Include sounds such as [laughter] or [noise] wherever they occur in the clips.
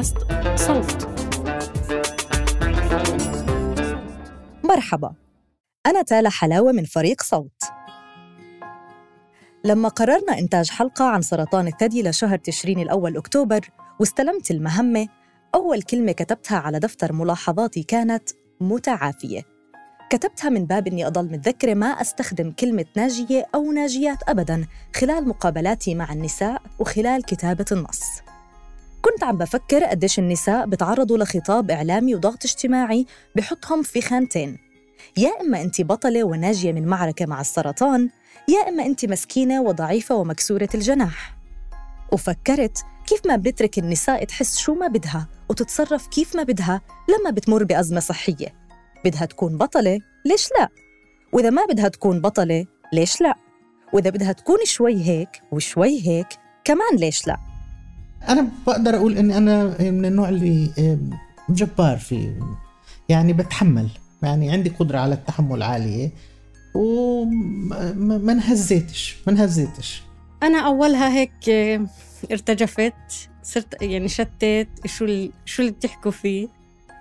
بودكاست صوت. مرحبا. أنا تالا حلاوة من فريق صوت. لما قررنا إنتاج حلقة عن سرطان الثدي لشهر تشرين الأول أكتوبر واستلمت المهمة أول كلمة كتبتها على دفتر ملاحظاتي كانت متعافية. كتبتها من باب إني أضل متذكرة ما أستخدم كلمة ناجية أو ناجيات أبداً خلال مقابلاتي مع النساء وخلال كتابة النص. كنت عم بفكر قديش النساء بتعرضوا لخطاب إعلامي وضغط اجتماعي بحطهم في خانتين يا إما أنت بطلة وناجية من معركة مع السرطان يا إما أنت مسكينة وضعيفة ومكسورة الجناح وفكرت كيف ما بنترك النساء تحس شو ما بدها وتتصرف كيف ما بدها لما بتمر بأزمة صحية بدها تكون بطلة ليش لا؟ وإذا ما بدها تكون بطلة ليش لا؟ وإذا بدها تكون شوي هيك وشوي هيك كمان ليش لا؟ أنا بقدر أقول إني أنا من النوع اللي جبار في يعني بتحمل يعني عندي قدرة على التحمل عالية وما انهزيتش ما انهزيتش. أنا أولها هيك ارتجفت صرت يعني شتت شو ال... شو اللي بتحكوا فيه؟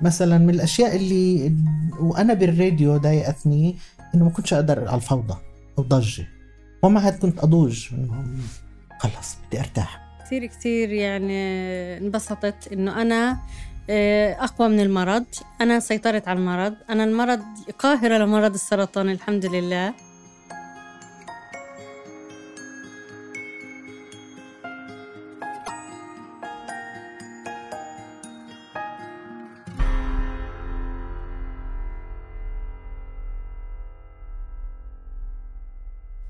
مثلا من الأشياء اللي وأنا بالراديو ضايقتني إنه ما كنتش أقدر على الفوضى أو ضجة. ومع هاد كنت أضوج إنه خلص بدي أرتاح. كثير كثير يعني انبسطت إنه أنا آه، أقوى من المرض. أنا سيطرت على المرض. أنا المرض قاهرة لمرض السرطان الحمد لله.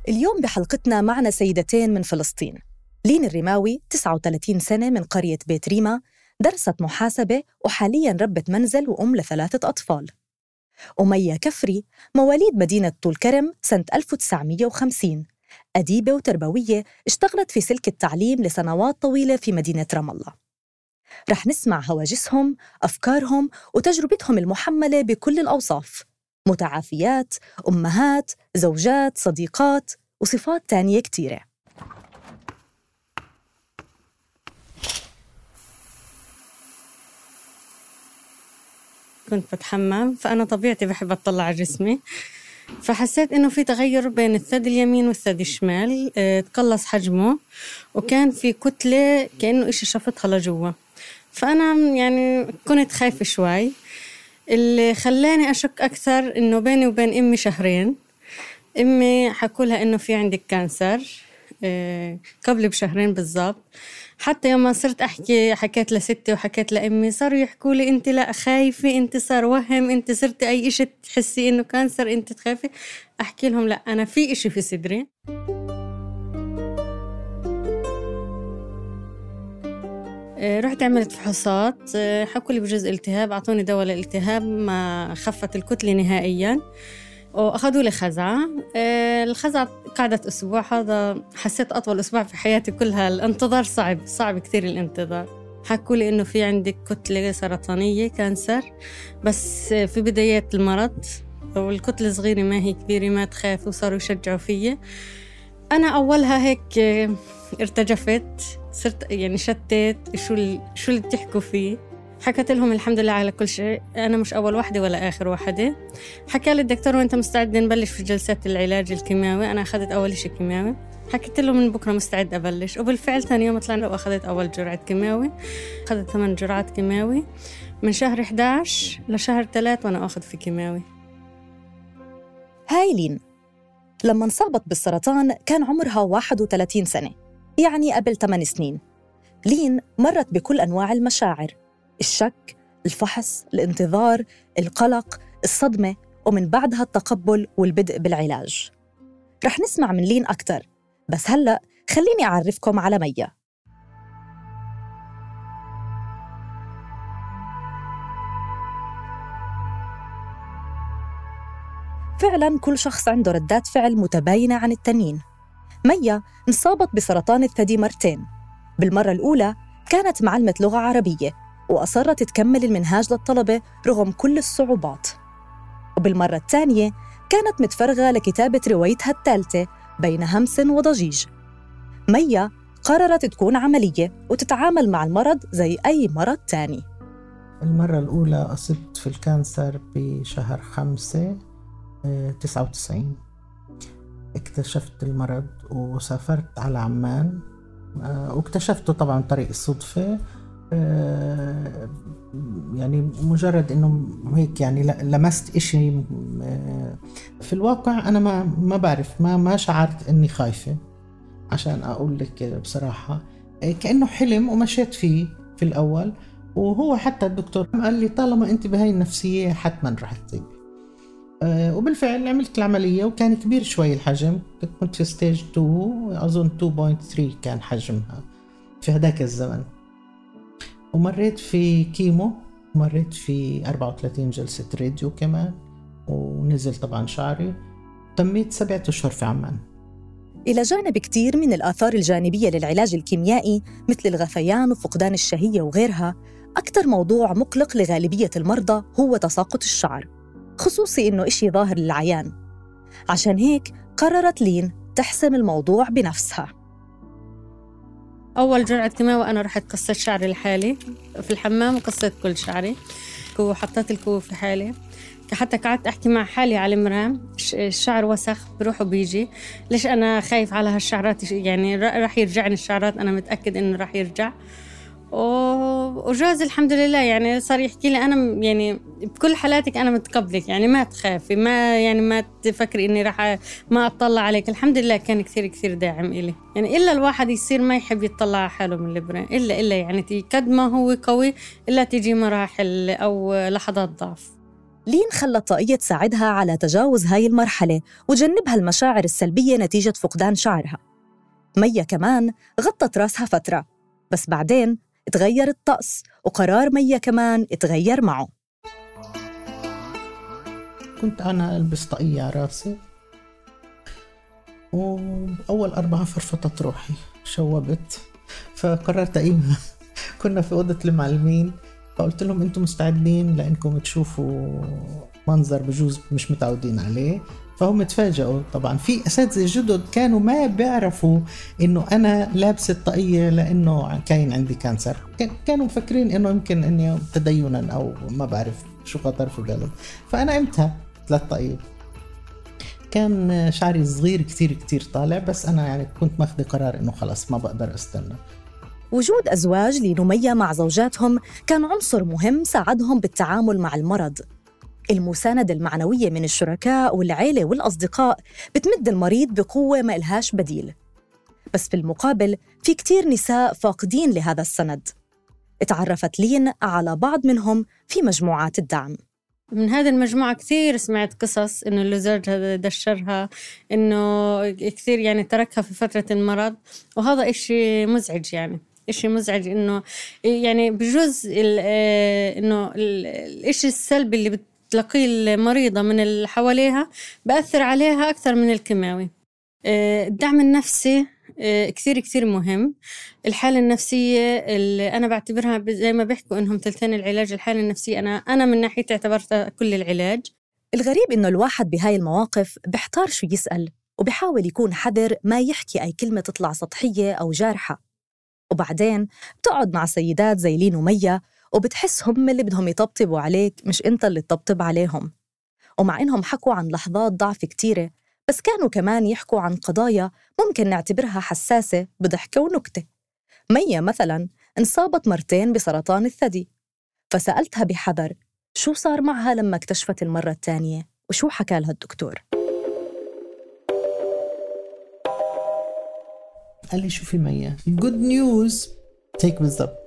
اليوم بحلقتنا معنا سيدتين من فلسطين. لين الرماوي 39 سنة من قرية بيت ريما درست محاسبة وحالياً ربة منزل وأم لثلاثة أطفال. أمية كفري مواليد مدينة طول كرم سنة 1950 أديبة وتربوية اشتغلت في سلك التعليم لسنوات طويلة في مدينة رام الله. رح نسمع هواجسهم، أفكارهم وتجربتهم المحملة بكل الأوصاف. متعافيات، أمهات، زوجات، صديقات وصفات تانية كتيرة. كنت بتحمم فأنا طبيعتي بحب أطلع على جسمي. فحسيت إنه في تغير بين الثدي اليمين والثدي الشمال آه تقلص حجمه وكان في كتلة كأنه إشي شفطها لجوا. فأنا يعني كنت خايفة شوي. اللي خلاني أشك أكثر إنه بيني وبين أمي شهرين. أمي حكولها إنه في عندك cancer. قبل بشهرين بالضبط. حتى يوم صرت أحكي حكيت لستي وحكيت لأمي صاروا يحكوا لي انت لا خايفة أنت صار وهم أنت صرت أي شيء تحسي إنه cancer أنت تخافي. أحكي لهم لا أنا في إشي في صدري. آه، رحت عملت فحوصات آه، حكوا لي بجوز التهاب أعطوني دواء للالتهاب ما خفت الكتلة نهائيا. واخذوا لي خزعه آه، الخزعه قعدت أسبوع. هذا حسيت أطول أسبوع في حياتي كلها. الانتظار صعب صعب كثير الانتظار. حكوا لي إنه في عندك كتلة سرطانية كانسر. بس في بدايات المرض والكتلة صغيرة ما هي كبيرة ما تخاف وصاروا يشجعوا فيي أنا أولها هيك ارتجفت صرت يعني شتت شو شو اللي بتحكوا فيه؟ حكت لهم الحمد لله على كل شيء. أنا مش أول وحدة ولا آخر وحدة. حكى لي الدكتور وأنت مستعد نبلش في جلسات العلاج الكيماوي. أنا أخذت أول شيء كيماوي. حكيت له من بكرة مستعد أبلش. وبالفعل ثاني يوم طلعنا وأخذت أول جرعة كيماوي. أخذت ثمان جرعات كيماوي. من شهر 11 لشهر 3 وأنا أخذ في كيماوي. هاي لين. لما انصابت بالسرطان كان عمرها 31 سنة. يعني قبل 8 سنين. لين مرت بكل أنواع المشاعر. الشك الفحص الانتظار القلق الصدمة ومن بعدها التقبل والبدء بالعلاج. رح نسمع من لين أكثر بس هلأ خليني أعرفكم على ميا. فعلا كل شخص عنده ردات فعل متباينة عن التانيين. ميا انصابت بسرطان الثدي مرتين. بالمرة الأولى كانت معلمة لغة عربية. وأصرت تكمل المنهاج للطلبة رغم كل الصعوبات. وبالمرة الثانية كانت متفرغة لكتابة روايتها الثالثة بين همس وضجيج. ميا قررت تكون عملية وتتعامل مع المرض زي أي مرض تاني. المرة الأولى أصبت في الكانسر بشهر خمسة آه، تسعة وتسعين. اكتشفت المرض وسافرت على عمان آه، واكتشفته طبعا طريق الصدفة يعني مجرد إنه هيك يعني لمست إشي في الواقع أنا ما ما بعرف ما ما شعرت إني خايفة. عشان أقول لك بصراحة كأنه حلم ومشيت فيه في الأول. وهو حتى الدكتور قال لي طالما أنت بهاي النفسية حتما رح تطيبي وبالفعل عملت العملية وكان كبير شوي الحجم. كنت في stage 2 أظن 2.3 كان حجمها في هذاك الزمن. ومريت في chemo مريت في 34 جلسة راديو كمان ونزل طبعا شعري. تميت سبعة أشهر في عمان. إلى جانب كتير من الآثار الجانبية للعلاج الكيميائي مثل الغثيان وفقدان الشهية وغيرها أكثر موضوع مقلق لغالبية المرضى هو تساقط الشعر خصوصي إنه إشي ظاهر للعيان. عشان هيك قررت لين تحسم الموضوع بنفسها. أول جرعة كيماوي أنا رحت قصيت شعري لحالي. في الحمام وقصيت كل شعري. وحطيت الكوب في حالي. حتى قعدت أحكي مع حالي على المرام. الشعر وسخ بروح وبيجي ليش أنا خايف على هالشعرات؟ يعني راح يرجعني الشعرات. أنا متأكد إنه راح يرجع. وجوز الحمد لله يعني صار يحكي لي أنا يعني بكل حالاتك أنا متقبلك يعني ما تخافي ما يعني ما تفكري إني راح ما أطلع عليك الحمد لله كان كثير كثير داعم إلي. يعني إلا الواحد يصير ما يحب يطلع على حاله من البرين إلا إلا يعني قد ما هو قوي إلا تيجي مراحل أو لحظات ضعف. لين خلت طاقية تساعدها على تجاوز هاي المرحلة وجنبها المشاعر السلبية نتيجة فقدان شعرها. مية كمان غطت راسها فترة بس بعدين تغير الطقس وقرار مية كمان تغير معه. كنت أنا ألبس طاقية على رأسي وأول أربعة فرفطت روحي شوبت فقررت أقيمها [laughs] كنا في أوضة المعلمين فقلت لهم أنتم مستعدين لأنكم تشوفوا منظر بجوز مش متعودين عليه. فهم تفاجئوا. طبعا في أساتذة جدد كانوا ما بيعرفوا إنه أنا لابسة الطاقية لأنه كاين عندي كانسر. كانوا مفكرين إنه يمكن إني تدينا أو ما بعرف شو خطر في بالهم. فأنا قمتها ثلاث طاقية. كان شعري صغير كتير كتير طالع بس أنا يعني كنت ماخذ قرار إنه خلص ما بقدر أستنى. وجود أزواج لنمية مع زوجاتهم كان عنصر مهم ساعدهم بالتعامل مع المرض. المساندة المعنوية من الشركاء والعيلة والأصدقاء بتمد المريض بقوة ما إلهاش بديل. بس في المقابل في كتير نساء فاقدين لهذا السند. اتعرفت لين على بعض منهم في مجموعات الدعم. من هذه المجموعة كثير سمعت قصص إنه اللي زوجها دشرها إنه كثير يعني تركها في فترة المرض وهذا إشي مزعج يعني. إشي مزعج إنه يعني بجوز آه، إنه الإشي السلبي اللي تلاقيه المريضة من اللي حواليها بأثر عليها أكثر من الكيماوي. آه، الدعم النفسي آه، كثير كثير مهم. الحالة النفسية اللي أنا بعتبرها زي ما بيحكوا إنهم ثلثين العلاج الحالة النفسية أنا أنا من ناحيتي اعتبرتها كل العلاج. الغريب إنه الواحد بهاي المواقف بحتار شو يسأل وبحاول يكون حذر ما يحكي أي كلمة تطلع سطحية أو جارحة. وبعدين بتقعد مع سيدات زي لين ومية وبتحس هم اللي بدهم يطبطبوا عليك مش أنت اللي تطبطب عليهم. ومع إنهم حكوا عن لحظات ضعف كتيرة بس كانوا كمان يحكوا عن قضايا ممكن نعتبرها حساسة بضحكة ونكتة. مية مثلا انصابت مرتين بسرطان الثدي فسألتها بحذر شو صار معها لما اكتشفت المرة الثانية؟ وشو حكى لها الدكتور؟ قال لي شوفي the good news هيك بالضبط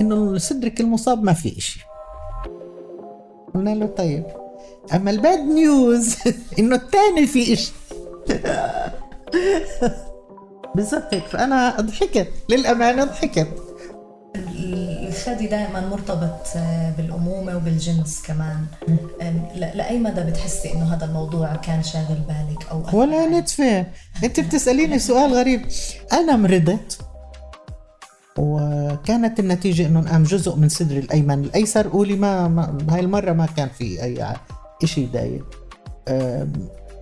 إنه صدرك المصاب ما في إشي. قلنا له طيب. أما ال bad news [laughs] إنه الثاني في إشي. [laughs] بالضبط هيك. فأنا ضحكت للأمانة ضحكت الثدي دائما مرتبط بالأمومة وبالجنس كمان. لأي مدى بتحسي إنه هذا الموضوع كان شاغل بالك أو ولا نتفه أنت بتسأليني سؤال غريب. أنا مرضت. وكانت النتيجة إنه انقام جزء من صدري الأيمن الأيسر قولي ما, ما هاي المرة ما كان في أي إشي داير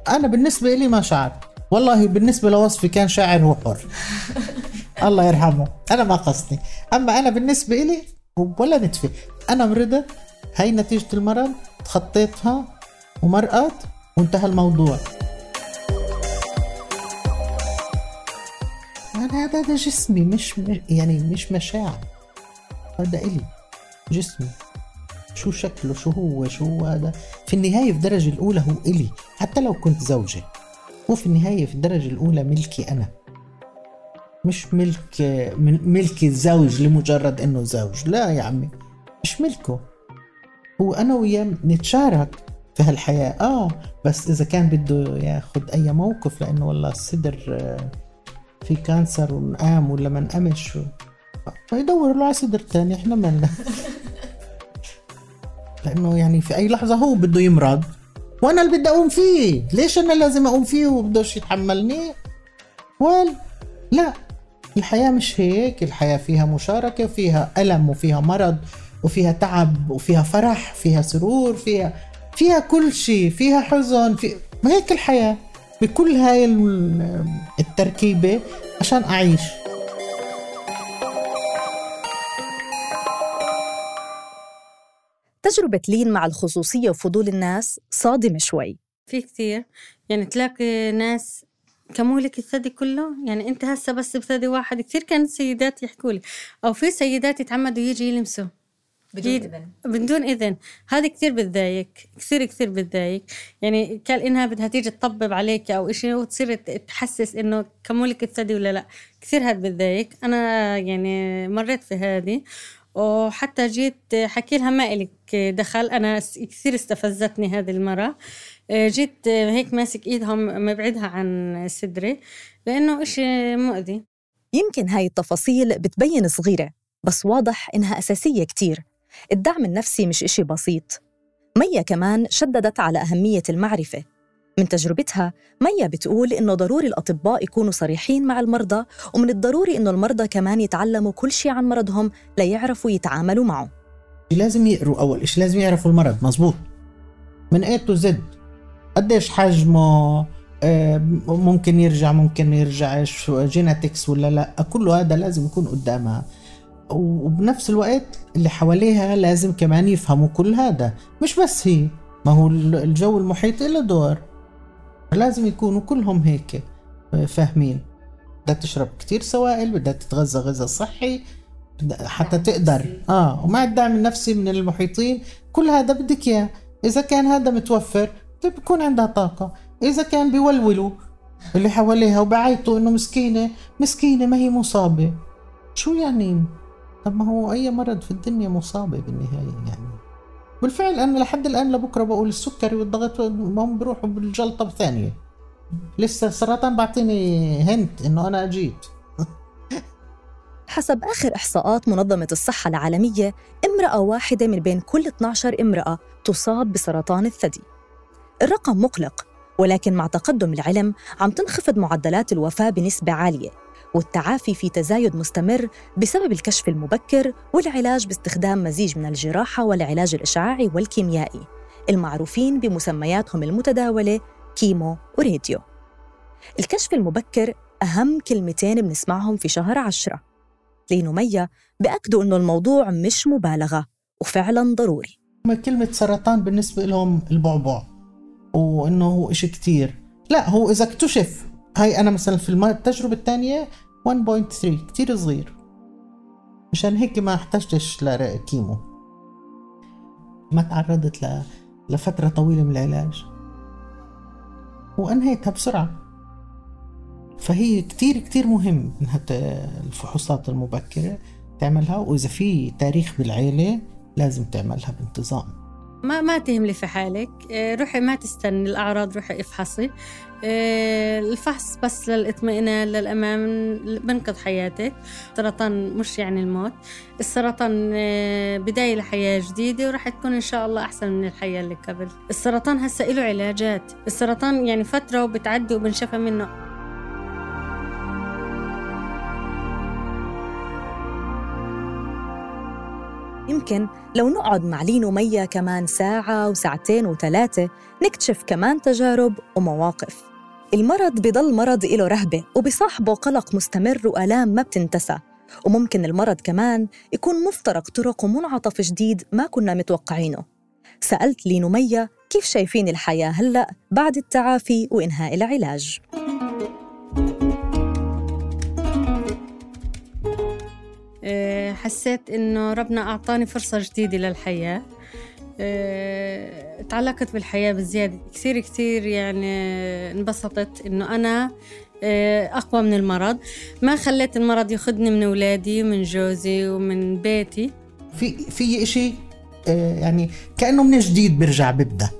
أنا بالنسبة لي ما شعرت والله بالنسبة لوصفي كان شاعر هو حر [laughs] الله يرحمه. أنا ما قصدي. أما أنا بالنسبة لي ولا نتفه أنا مرضت هاي نتيجة المرض. تخطيتها ومرقت وانتهى الموضوع. أنا هذا هذا جسمي مش يعني مش مشاعر. هذا إلي جسمي. شو شكله؟ شو هو؟ شو هذا؟ في النهاية في الدرجة الأولى هو إلي. حتى لو كنت زوجة. هو في النهاية في الدرجة الأولى ملكي أنا. مش ملك ملك الزوج لمجرد إنه زوج. لا يا عمي مش ملكه. هو أنا وياه نتشارك في هالحياة. آه بس إذا كان بده ياخذ أي موقف لأنه والله الصدر آه، في كانسر ونقام ولا ما نقامش فيدور له على صدر تاني إحنا مالنا [laughs] لأنه يعني في أي لحظة هو بده يمرض وأنا اللي بدي أقوم فيه. ليش أنا لازم أقوم فيه وبدوش يتحملني؟ وال لا. الحياة مش هيك. الحياة فيها مشاركة فيها ألم وفيها مرض وفيها تعب وفيها فرح فيها سرور فيها فيها كل شيء فيها حزن في هيك الحياة. بكل هاي التركيبة عشان أعيش. تجربة لين مع الخصوصية وفضول الناس صادمة شوي. في كثير يعني تلاقي ناس كمولك الثدي كله يعني أنت هسه بس بثدي واحد كثير كانت سيدات يحكوا لي أو في سيدات يتعمدوا يجي يلمسوا. بدون إذن. بدون إذن. هذه كثير بتضايق. كثير كثير بتضايق. يعني كان إنها بدها تيجي تطبب عليك أو إشي وتصير تحسس إنه كمولك الثدي ولا لا. كثير هاد بتضايق. أنا يعني مريت في هذه. وحتى جيت حكي لها ما إلك دخل. أنا كثير استفزتني هذه المرة. جيت هيك ماسك إيدهم مبعدها عن صدري لأنه إشي مؤذي. يمكن هاي التفاصيل بتبين صغيرة بس واضح إنها أساسية كتير. الدعم النفسي مش إشي بسيط. ميا كمان شددت على أهمية المعرفة. من تجربتها ميا بتقول إنه ضروري الأطباء يكونوا صريحين مع المرضى ومن الضروري إنه المرضى كمان يتعلموا كل شيء عن مرضهم ليعرفوا يتعاملوا معه. لازم يقروا أول إشي لازم يعرفوا المرض مزبوط من A to Z. قديش حجمه آه، ممكن يرجع ممكن يرجعش جيناتكس ولا لا. كله هذا لازم يكون قدامها. وبنفس الوقت اللي حواليها لازم كمان يفهموا كل هذا. مش بس هي ما هو الجو المحيط له دور. لازم يكونوا كلهم هيك فاهمين. بدها تشرب كتير سوائل بدها تتغذى غذاء صحي حتى تقدر. آه ومع الدعم النفسي من المحيطين. كل هذا بدك إياه. إذا كان هذا متوفر بكون عندها طاقة. إذا كان بيولولوا اللي حواليها وبعيطوا إنه مسكينة مسكينة ما هي مصابة. شو يعني؟ طب ما هو أي مرض في الدنيا مصابة بالنهاية يعني. بالفعل أنا لحد الآن لبكرة بقول السكري والضغط ما هم بروحوا بالجلطة بثانية لسه السرطان بعطيني هنت إنه أنا أجيت. [laughs] حسب آخر إحصاءات منظمة الصحة العالمية امرأة واحدة من بين كل 12 امرأة تصاب بسرطان الثدي. الرقم مقلق ولكن مع تقدم العلم عم تنخفض معدلات الوفاة بنسبة عالية. والتعافي في تزايد مستمر بسبب الكشف المبكر والعلاج باستخدام مزيج من الجراحة والعلاج الإشعاعي والكيميائي المعروفين بمسمياتهم المتداولة كيمو وراديو. الكشف المبكر أهم كلمتين بنسمعهم في شهر عشرة. لينو ميا بأكدوا إنه الموضوع مش مبالغة وفعلا ضروري. كلمة سرطان بالنسبة لهم البعبع وإنه هو إشي كتير. لا هو إذا اكتشف هاي أنا مثلا في التجربة الثانية 1.3 كتير صغير. مشان هيك ما احتجتش لكيمو ما تعرضت ل... لفترة طويلة من العلاج. وأنهيتها بسرعة. فهي كتير كتير مهم إنها الفحوصات المبكرة تعملها. وإذا في تاريخ بالعيلة لازم تعملها بانتظام. ما ما تهملي في حالك. آه، روحي ما تستني الأعراض روحي افحصي. آه، الفحص بس للاطمئنان للأمام بنقذ حياتك. السرطان مش يعني الموت. السرطان آه، بداية لحياة جديدة وراح تكون إن شاء الله أحسن من الحياة اللي قبل. السرطان هسا له علاجات. السرطان يعني فترة وبتعدي وبنشفى منه. يمكن لو نقعد مع لين ومية كمان ساعة وساعتين وثلاثة نكتشف كمان تجارب ومواقف. المرض بضل مرض إله رهبة وبصاحبه قلق مستمر وآلام ما بتنتسى. وممكن المرض كمان يكون مفترق طرق ومنعطف جديد ما كنا متوقعينه. سألت لينو ميا كيف شايفين الحياة هلأ بعد التعافي وإنهاء العلاج. حسيت إنه ربنا أعطاني فرصة جديدة للحياة. آه، تعلقت بالحياة بزيادة. كثير كثير يعني انبسطت إنه أنا آه، أقوى من المرض. ما خليت المرض ياخذني من أولادي ومن جوزي ومن بيتي. في في إشي آه، يعني كأنه من جديد برجع ببدأ.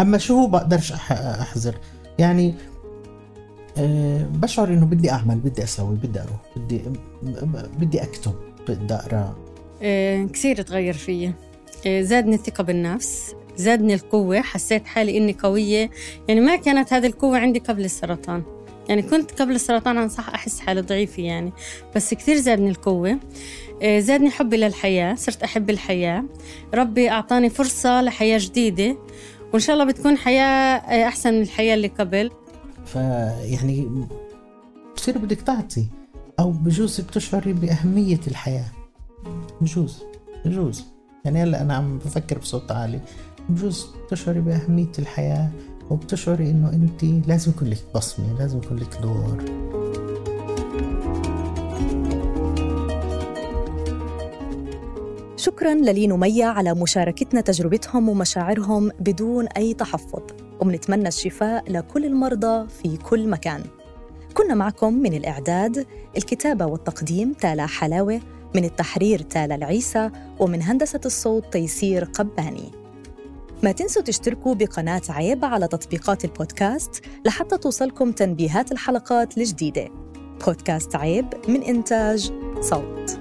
أما شو بقدرش أح- أحذر؟ يعني بشعر إنه بدي أعمل بدي أسوي بدي أروح بدي بدي أكتب بدي أقرأ. آه، كثير تغير فيي. آه، زادني الثقة بالنفس زادني القوة حسيت حالي إني قوية. يعني ما كانت هذه القوة عندي قبل السرطان. يعني كنت قبل السرطان أنا صح أحس حالي ضعيفة يعني بس كثير زادني القوة. آه، زادني حبي للحياة صرت أحب الحياة. ربي أعطاني فرصة لحياة جديدة وإن شاء الله بتكون حياة أحسن من الحياة اللي قبل. فيعني بصير بدك تعطي أو بجوز بتشعري بأهمية الحياة. بجوز بجوز. يعني هلأ أنا عم بفكر بصوت عالي. بجوز بتشعري بأهمية الحياة وبتشعري إنه انت لازم يكون لك بصمة لازم يكون لك دور. شكرا للين وميا على مشاركتنا تجربتهم ومشاعرهم بدون أي تحفظ. ومنتمنى الشفاء لكل المرضى في كل مكان. كنا معكم من الإعداد الكتابة والتقديم تالا حلاوة من التحرير تالا العيسى ومن هندسة الصوت تيسير قباني. ما تنسوا تشتركوا بقناة عيب على تطبيقات البودكاست لحتى توصلكم تنبيهات الحلقات الجديدة. بودكاست عيب من إنتاج صوت.